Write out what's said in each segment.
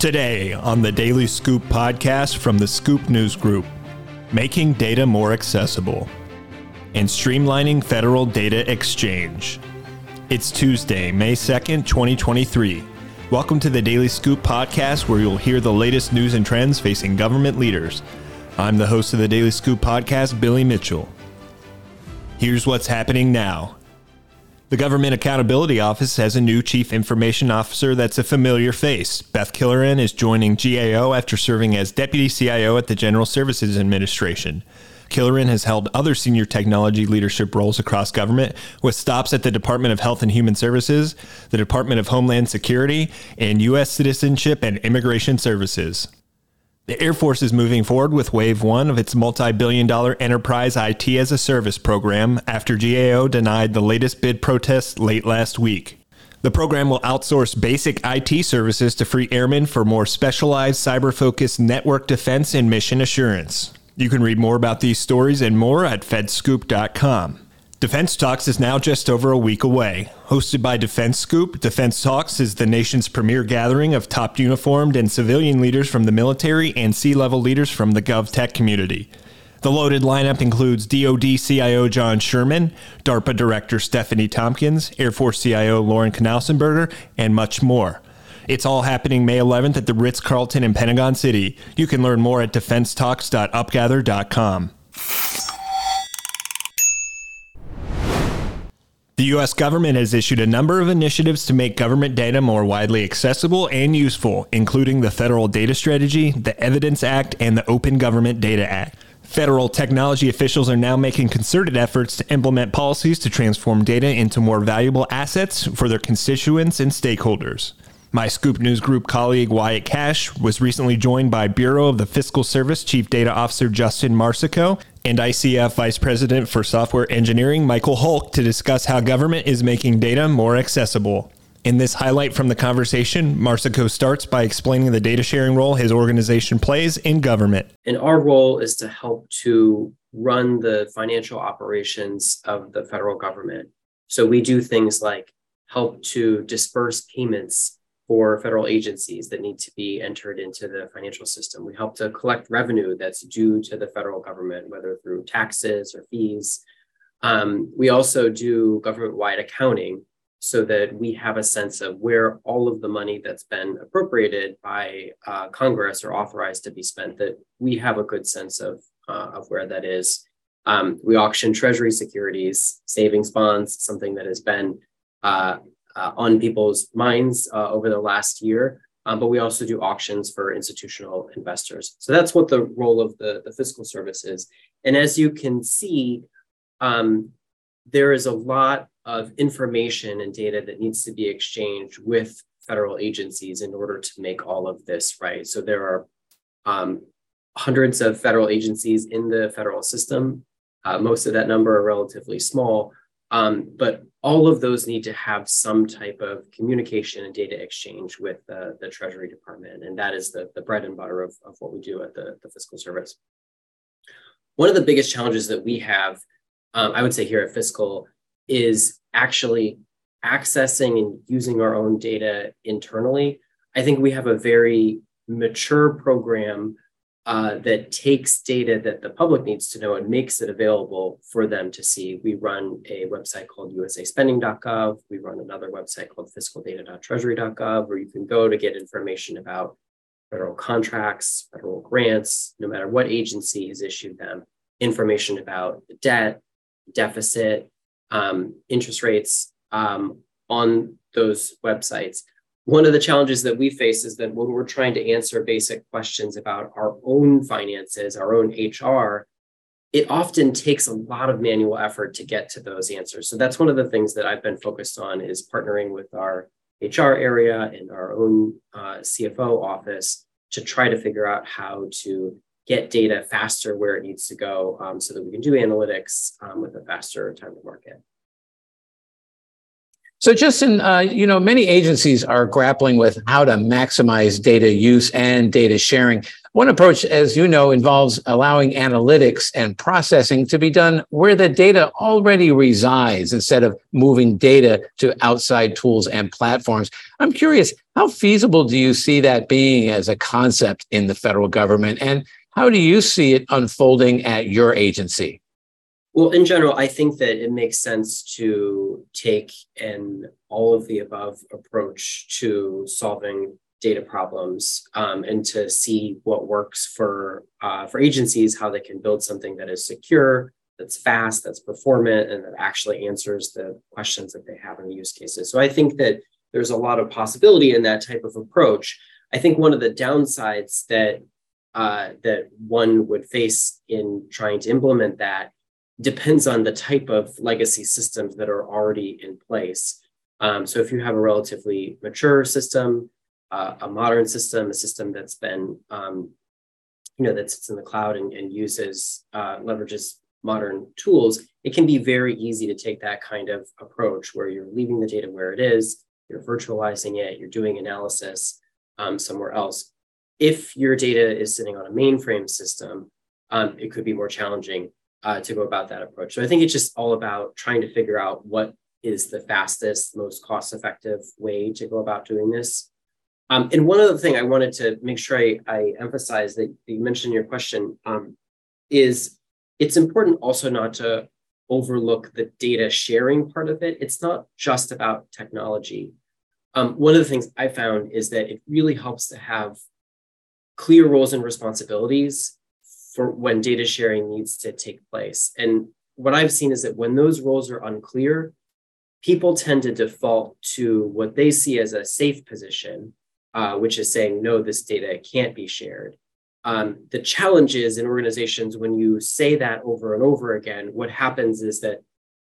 Today on the Daily Scoop podcast from the Scoop News Group, making data more accessible and streamlining federal data exchange. It's Tuesday, May 2nd, 2023. Welcome to the Daily Scoop podcast, where you'll hear the latest news and trends facing government leaders. I'm the host of the Daily Scoop podcast, Billy Mitchell. Here's what's happening now. The Government Accountability Office has a new chief information officer that's a familiar face. Beth Killoren is joining GAO after serving as deputy CIO at the General Services Administration. Killoren has held other senior technology leadership roles across government, with stops at the Department of Health and Human Services, the Department of Homeland Security, and U.S. Citizenship and Immigration Services. The Air Force is moving forward with Wave 1 of its multi billion dollar enterprise IT as a service program after GAO denied the latest bid protest late last week. The program will outsource basic IT services to free airmen for more specialized cyber focused network defense and mission assurance. You can read more about these stories and more at fedscoop.com. Defense Talks is now just over a week away. Hosted by Defense Scoop, Defense Talks is the nation's premier gathering of top uniformed and civilian leaders from the military and C level leaders from the GovTech community. The loaded lineup includes DoD CIO John Sherman, DARPA Director Stephanie Tompkins, Air Force CIO Lauren Knausenberger, and much more. It's all happening May 11th at the Ritz Carlton in Pentagon City. You can learn more at defensetalks.upgather.com. The U.S. government has issued a number of initiatives to make government data more widely accessible and useful, including the Federal Data Strategy, the Evidence Act, and the Open Government Data Act. Federal technology officials are now making concerted efforts to implement policies to transform data into more valuable assets for their constituents and stakeholders. My Scoop News Group colleague Wyatt Kash was recently joined by Bureau of the Fiscal Service Chief Data Officer Justin Marsico and ICF Vice President for Software Engineering Michael Holck to discuss how government is making data more accessible. In this highlight from the conversation, Marsico starts by explaining the data sharing role his organization plays in government. And our role is to help to run the financial operations of the federal government. So we do things like help to disperse payments for federal agencies that need to be entered into the financial system. We help to collect revenue that's due to the federal government, whether through taxes or fees. Um, we also do government wide accounting so that we have a sense of where all of the money that's been appropriated by uh, Congress or authorized to be spent, that we have a good sense of, uh, of where that is. Um, we auction treasury securities, savings bonds, something that has been uh, uh, on people's minds uh, over the last year. Um, but we also do auctions for institutional investors. So that's what the role of the, the fiscal service is. And as you can see, um, there is a lot of information and data that needs to be exchanged with federal agencies in order to make all of this right. So there are um, hundreds of federal agencies in the federal system. Uh, most of that number are relatively small, um, but all of those need to have some type of communication and data exchange with the, Treasury Department. And that is the, the bread and butter of, of what we do at the, the Fiscal Service. One of the biggest challenges that we have, um, I would say here at Fiscal, is actually accessing and using our own data internally. I think we have a very mature program uh, that takes data that the public needs to know and makes it available for them to see. We run a website called usaspending.gov. We run another website called fiscaldata.treasury.gov, where you can go to get information about federal contracts, federal grants, no matter what agency has issued them, information about the debt, deficit, um, interest rates um, on those websites one of the challenges that we face is that when we're trying to answer basic questions about our own finances, our own HR, it often takes a lot of manual effort to get to those answers. So that's one of the things that I've been focused on is partnering with our HR area and our own uh, CFO office to try to figure out how to get data faster where it needs to go um, so that we can do analytics um, with a faster time to market. So, Justin, uh, you know, many agencies are grappling with how to maximize data use and data sharing. One approach, as you know, involves allowing analytics and processing to be done where the data already resides instead of moving data to outside tools and platforms. I'm curious, how feasible do you see that being as a concept in the federal government? And how do you see it unfolding at your agency? Well, in general, I think that it makes sense to take an all of the above approach to solving data problems um, and to see what works for uh, for agencies, how they can build something that is secure, that's fast, that's performant, and that actually answers the questions that they have in the use cases. So I think that there's a lot of possibility in that type of approach. I think one of the downsides that uh, that one would face in trying to implement that depends on the type of legacy systems that are already in place. Um, so if you have a relatively mature system, uh, a modern system, a system that's been, um, you know, that sits in the cloud and, and uses, uh, leverages modern tools, it can be very easy to take that kind of approach where you're leaving the data where it is, you're virtualizing it, you're doing analysis um, somewhere else. If your data is sitting on a mainframe system, um, it could be more challenging uh, to go about that approach. So I think it's just all about trying to figure out what is the fastest, most cost effective way to go about doing this. Um, and one other thing I wanted to make sure I, I emphasize that you mentioned in your question um, is it's important also not to overlook the data sharing part of it. It's not just about technology. Um, one of the things I found is that it really helps to have clear roles and responsibilities for when data sharing needs to take place. And what I've seen is that when those roles are unclear, people tend to default to what they see as a safe position, uh, which is saying, no, this data can't be shared. Um, the challenge is in organizations, when you say that over and over again, what happens is that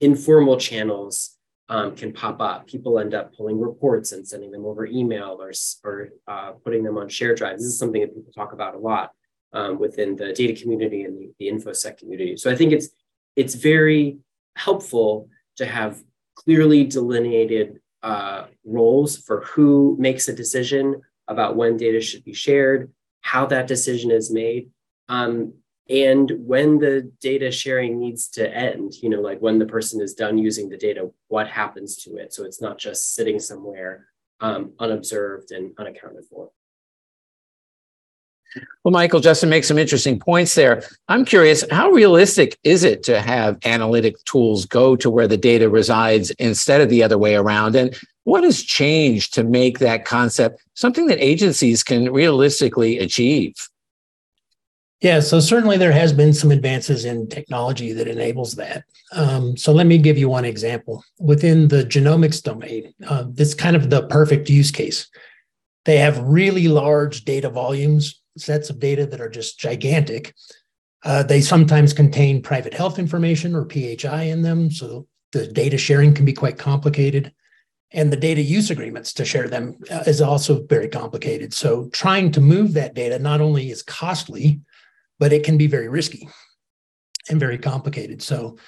informal channels um, can pop up. People end up pulling reports and sending them over email or, or uh, putting them on share drives. This is something that people talk about a lot um, within the data community and the, the infosec community. So I think it's it's very helpful to have clearly delineated uh, roles for who makes a decision about when data should be shared, how that decision is made, um, and when the data sharing needs to end. You know, like when the person is done using the data, what happens to it? So it's not just sitting somewhere um, unobserved and unaccounted for. Well, Michael, Justin makes some interesting points there. I'm curious, how realistic is it to have analytic tools go to where the data resides instead of the other way around? And what has changed to make that concept something that agencies can realistically achieve? Yeah, so certainly there has been some advances in technology that enables that. Um, so let me give you one example. Within the genomics domain, uh, this kind of the perfect use case. They have really large data volumes sets of data that are just gigantic. Uh, they sometimes contain private health information or PHI in them, so the data sharing can be quite complicated. And the data use agreements to share them uh, is also very complicated. So trying to move that data not only is costly, but it can be very risky and very complicated. So,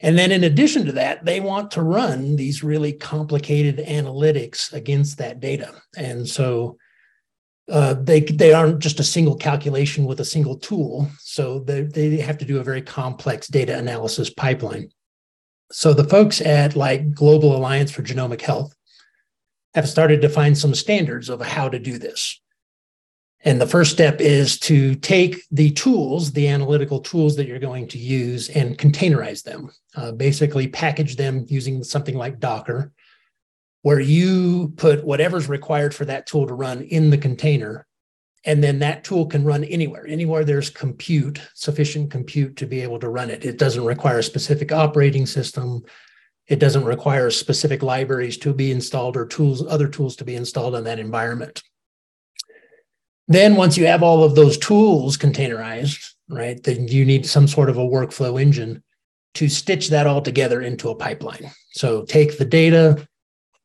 and then in addition to that, they want to run these really complicated analytics against that data. And so uh, they they aren't just a single calculation with a single tool, so they they have to do a very complex data analysis pipeline. So the folks at like Global Alliance for Genomic Health have started to find some standards of how to do this. And the first step is to take the tools, the analytical tools that you're going to use, and containerize them. Uh, basically, package them using something like Docker where you put whatever's required for that tool to run in the container. And then that tool can run anywhere, anywhere there's compute, sufficient compute to be able to run it. It doesn't require a specific operating system. It doesn't require specific libraries to be installed or tools, other tools to be installed in that environment. Then once you have all of those tools containerized, right, then you need some sort of a workflow engine to stitch that all together into a pipeline. So take the data,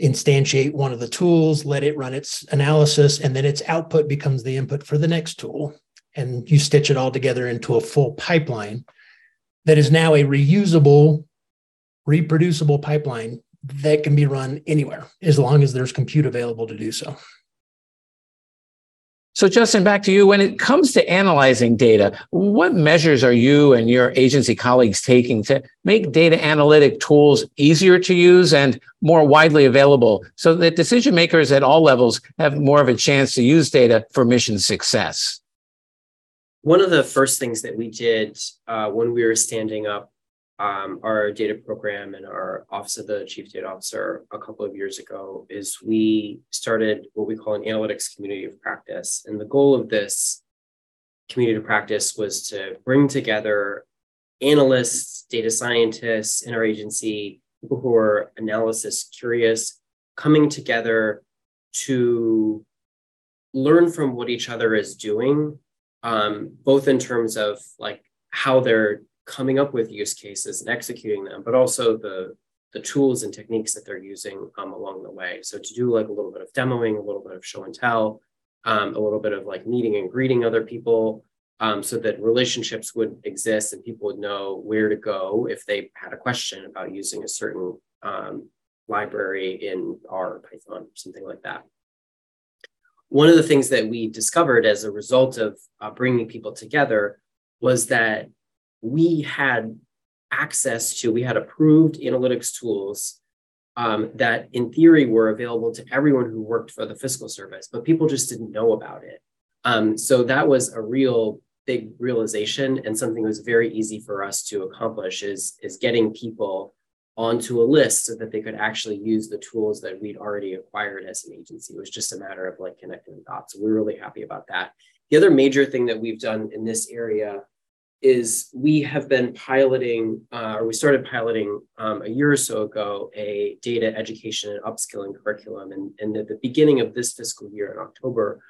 instantiate one of the tools, let it run its analysis, and then its output becomes the input for the next tool. And you stitch it all together into a full pipeline that is now a reusable, reproducible pipeline that can be run anywhere as long as there's compute available to do so. So, Justin, back to you. When it comes to analyzing data, what measures are you and your agency colleagues taking to make data analytic tools easier to use and more widely available so that decision makers at all levels have more of a chance to use data for mission success? One of the first things that we did uh, when we were standing up um, our data program and our Office of the Chief Data Officer a couple of years ago is we started what we call an analytics community of practice. And the goal of this community of practice was to bring together analysts, data scientists in our agency, people who are analysis curious, coming together to learn from what each other is doing, um, both in terms of like how they're coming up with use cases and executing them, but also the the tools and techniques that they're using um, along the way. So to do like a little bit of demoing, a little bit of show and tell, um, a little bit of like meeting and greeting other people, um, so that relationships would exist and people would know where to go if they had a question about using a certain um, library in R, Python, or something like that. One of the things that we discovered as a result of uh, bringing people together was that we had access to, we had approved analytics tools um, that in theory were available to everyone who worked for the fiscal service, but people just didn't know about it. Um, so that was a real big realization and something that was very easy for us to accomplish is, is getting people onto a list so that they could actually use the tools that we'd already acquired as an agency. It was just a matter of like connecting the dots. So we're really happy about that. The other major thing that we've done in this area is we have been piloting, uh, or we started piloting um, a year or so ago, a data education and upskilling curriculum. And, and at the beginning of this fiscal year in October,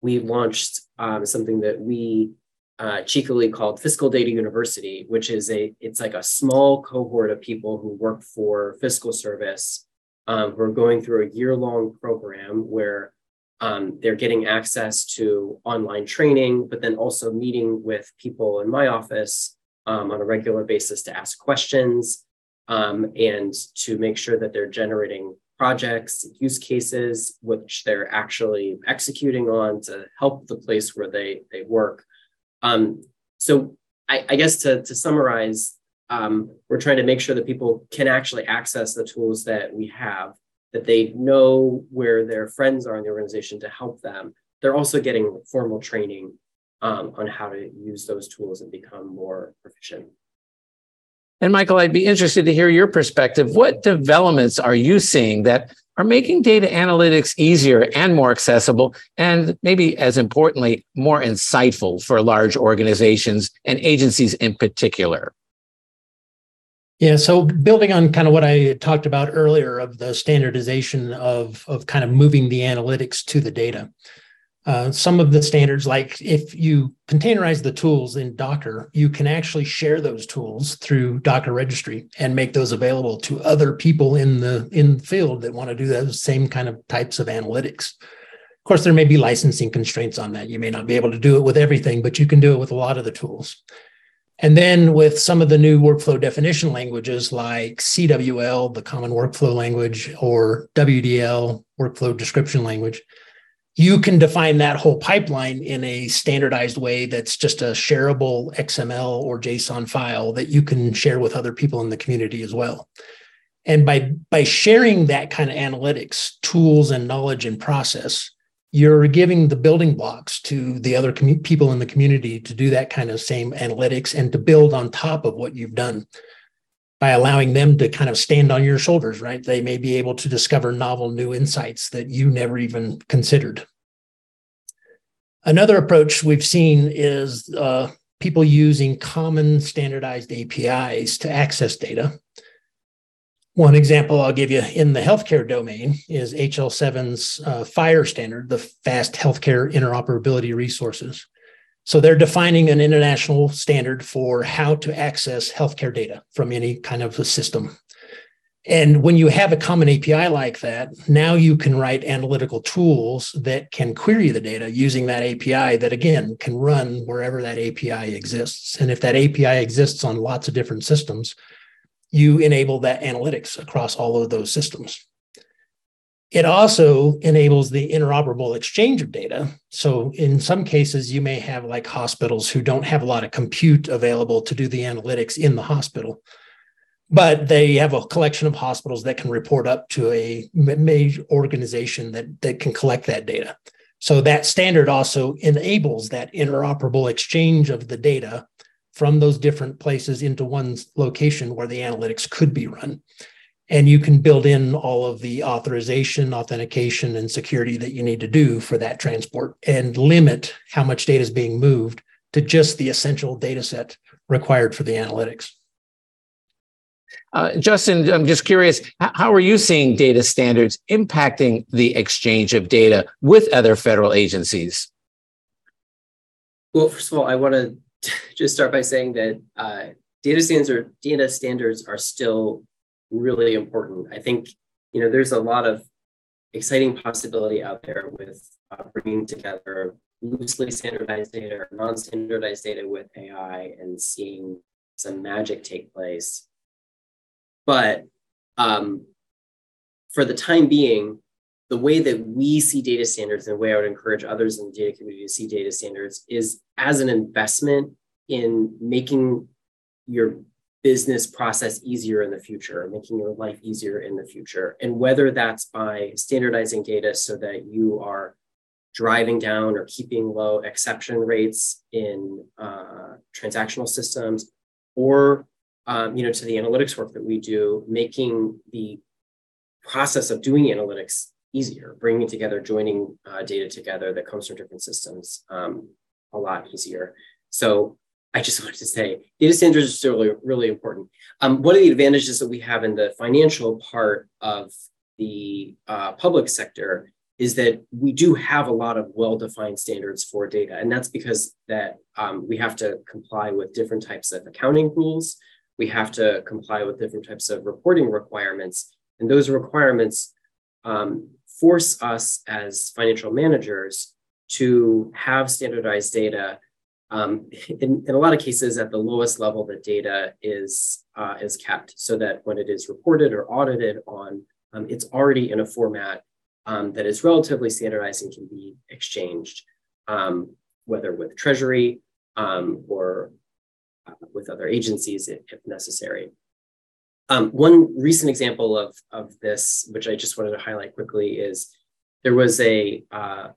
we launched um, something that we uh, cheekily called Fiscal Data University, which is a it's like a small cohort of people who work for fiscal service um, who are going through a year long program where um, they're getting access to online training, but then also meeting with people in my office um, on a regular basis to ask questions um, and to make sure that they're generating projects, use cases, which they're actually executing on to help the place where they, they work. Um, so I, I, guess to, to summarize, um, we're trying to make sure that people can actually access the tools that we have that they know where their friends are in the organization to help them. They're also getting formal training um, on how to use those tools and become more proficient. And Michael, I'd be interested to hear your perspective. What developments are you seeing that are making data analytics easier and more accessible, and maybe as importantly, more insightful for large organizations and agencies in particular? Yeah, so building on kind of what I talked about earlier of the standardization of, of kind of moving the analytics to the data. Uh, some of the standards, like if you containerize the tools in Docker, you can actually share those tools through Docker registry and make those available to other people in the in the field that want to do those same kind of types of analytics. Of course, there may be licensing constraints on that. You may not be able to do it with everything, but you can do it with a lot of the tools. And then with some of the new workflow definition languages like CWL, the common workflow language, or WDL, workflow description language, you can define that whole pipeline in a standardized way that's just a shareable XML or JSON file that you can share with other people in the community as well. And by, by sharing that kind of analytics, tools, and knowledge and process, you're giving the building blocks to the other people in the community to do that kind of same analytics and to build on top of what you've done by allowing them to kind of stand on your shoulders, right? They may be able to discover novel new insights that you never even considered. Another approach we've seen is uh, people using common standardized APIs to access data. One example I'll give you in the healthcare domain is HL7's uh, standard, the Fast Healthcare Interoperability Resources. So they're defining an international standard for how to access healthcare data from any kind of a system. And when you have a common API like that, now you can write analytical tools that can query the data using that API that, again, can run wherever that API exists. And if that API exists on lots of different systems, you enable that analytics across all of those systems. It also enables the interoperable exchange of data. So, in some cases, you may have like hospitals who don't have a lot of compute available to do the analytics in the hospital, but they have a collection of hospitals that can report up to a major organization that, that can collect that data. So, that standard also enables that interoperable exchange of the data from those different places into one location where the analytics could be run. And you can build in all of the authorization authentication and security that you need to do for that transport and limit how much data is being moved to just the essential data set required for the analytics. Uh, justin i'm just curious how are you seeing data standards impacting the exchange of data with other federal agencies? Well first of all i want to just start by saying that uh, data standards are, data standards are still really important. I think you know there's a lot of exciting possibility out there with uh, bringing together loosely standardized data or non-standardized data with AI and seeing some magic take place. But um, for the time being, the way that we see data standards and the way I would encourage others in the data community to see data standards is as an investment in making your business process easier in the future, making your life easier in the future. And whether that's by standardizing data so that you are driving down or keeping low exception rates in uh, transactional systems, or um, you know, to the analytics work that we do, making the process of doing analytics easier, bringing together, joining uh, data together that comes from different systems um, a lot easier. So I just wanted to say data standards are still really, really important. Um, one of the advantages that we have in the financial part of the uh, public sector is that we do have a lot of well-defined standards for data, and that's because that um, we have to comply with different types of accounting rules. We have to comply with different types of reporting requirements, and those requirements um, force us as financial managers to have standardized data. Um, in, in, a lot of cases at the lowest level the data is uh, is kept so that when it is reported or audited on um, it's already in a format um, that is relatively standardized and can be exchanged um, whether with treasury um, or uh, with other agencies if, if necessary um, one recent example of, of this which i just wanted to highlight quickly is there was a uh,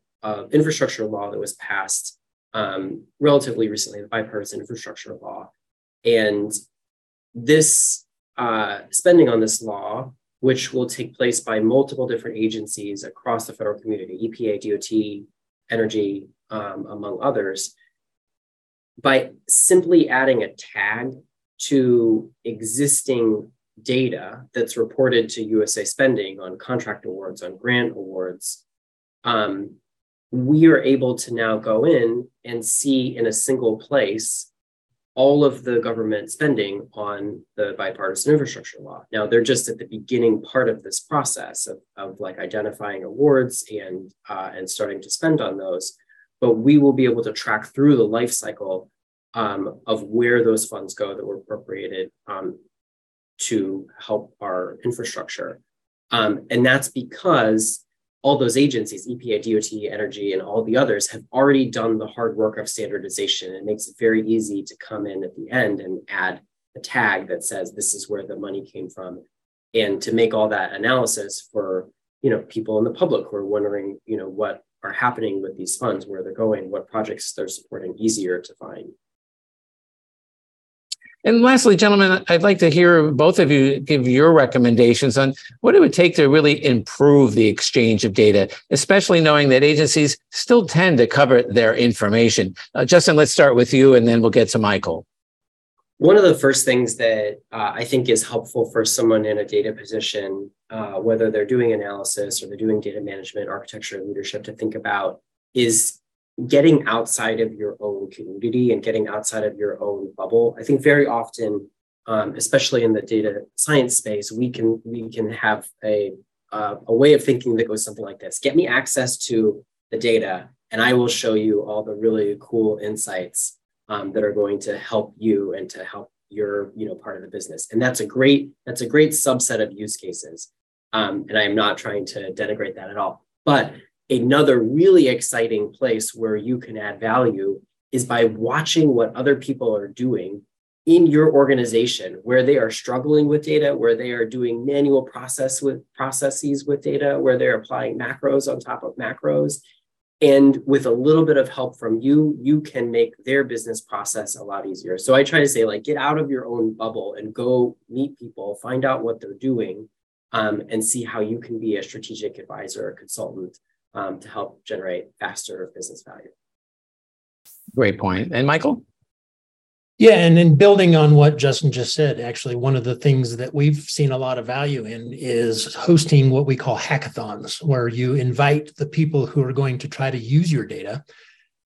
infrastructure law that was passed um, relatively recently, the bipartisan infrastructure law. And this uh, spending on this law, which will take place by multiple different agencies across the federal community, EPA, DOT, Energy, um, among others, by simply adding a tag to existing data that's reported to USA spending on contract awards, on grant awards, um, we are able to now go in and see in a single place all of the government spending on the bipartisan infrastructure law. Now they're just at the beginning part of this process of, of like identifying awards and uh, and starting to spend on those, but we will be able to track through the life cycle um, of where those funds go that were appropriated um, to help our infrastructure, um, and that's because all those agencies, EPA, DOT, Energy, and all the others have already done the hard work of standardization. It makes it very easy to come in at the end and add a tag that says this is where the money came from. And to make all that analysis for you know people in the public who are wondering, you know, what are happening with these funds, where they're going, what projects they're supporting, easier to find. And lastly, gentlemen, I'd like to hear both of you give your recommendations on what it would take to really improve the exchange of data, especially knowing that agencies still tend to cover their information. Uh, Justin, let's start with you and then we'll get to Michael. One of the first things that uh, I think is helpful for someone in a data position, uh, whether they're doing analysis or they're doing data management, architecture, leadership, to think about is getting outside of your own community and getting outside of your own bubble. I think very often, um, especially in the data science space, we can we can have a uh, a way of thinking that goes something like this: Get me access to the data, and I will show you all the really cool insights um, that are going to help you and to help your you know part of the business. And that's a great that's a great subset of use cases. Um, and i'm not trying to denigrate that at all. But another really exciting place where you can add value is by watching what other people are doing in your organization where they are struggling with data where they are doing manual process with processes with data where they're applying macros on top of macros. And with a little bit of help from you you can make their business process a lot easier. So i try to say like get out of your own bubble and go meet people find out what they're doing um, and see how you can be a strategic advisor or consultant um, to help generate faster business value. Great point. And michael? Yeah, and in building on what Justin just said, actually, one of the things that we've seen a lot of value in is hosting what we call hackathons, where you invite the people who are going to try to use your data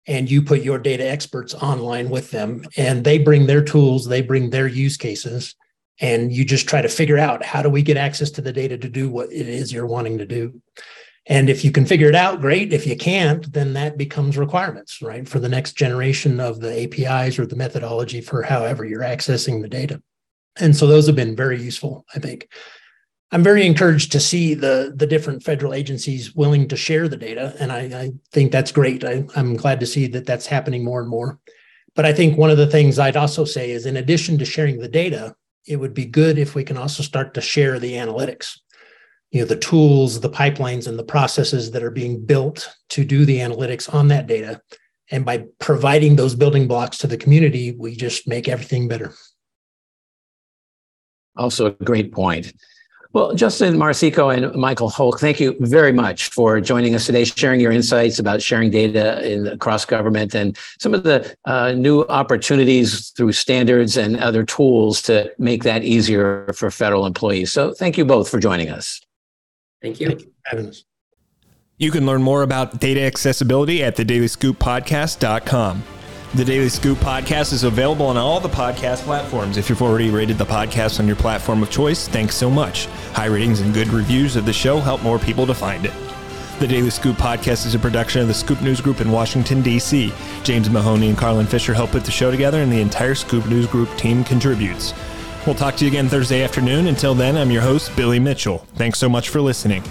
and you put your data experts online with them and they bring their tools, they bring their use cases, and you just try to figure out how do we get access to the data to do what it is you're wanting to do. And if you can figure it out, great. If you can't, then that becomes requirements, right, for the next generation of the APIs or the methodology for however you're accessing the data. And so those have been very useful, I think. I'm very encouraged to see the the different federal agencies willing to share the data, and I, I think that's great. I, I'm glad to see that that's happening more and more. But I think one of the things I'd also say is, in addition to sharing the data, it would be good if we can also start to share the analytics you know the tools the pipelines and the processes that are being built to do the analytics on that data and by providing those building blocks to the community we just make everything better also a great point well, Justin Marsico and Michael Holck, thank you very much for joining us today, sharing your insights about sharing data in across government and some of the uh, new opportunities through standards and other tools to make that easier for federal employees. So, thank you both for joining us. Thank you. Thank you You can learn more about data accessibility at thedailyscooppodcast.com. The Daily Scoop podcast is available on all the podcast platforms. If you've already rated the podcast on your platform of choice, thanks so much. High ratings and good reviews of the show help more people to find it. The Daily Scoop podcast is a production of the Scoop News Group in Washington, D.C. James Mahoney and Carlin Fisher help put the show together, and the entire Scoop News Group team contributes. We'll talk to you again Thursday afternoon. Until then, I'm your host, Billy Mitchell. Thanks so much for listening.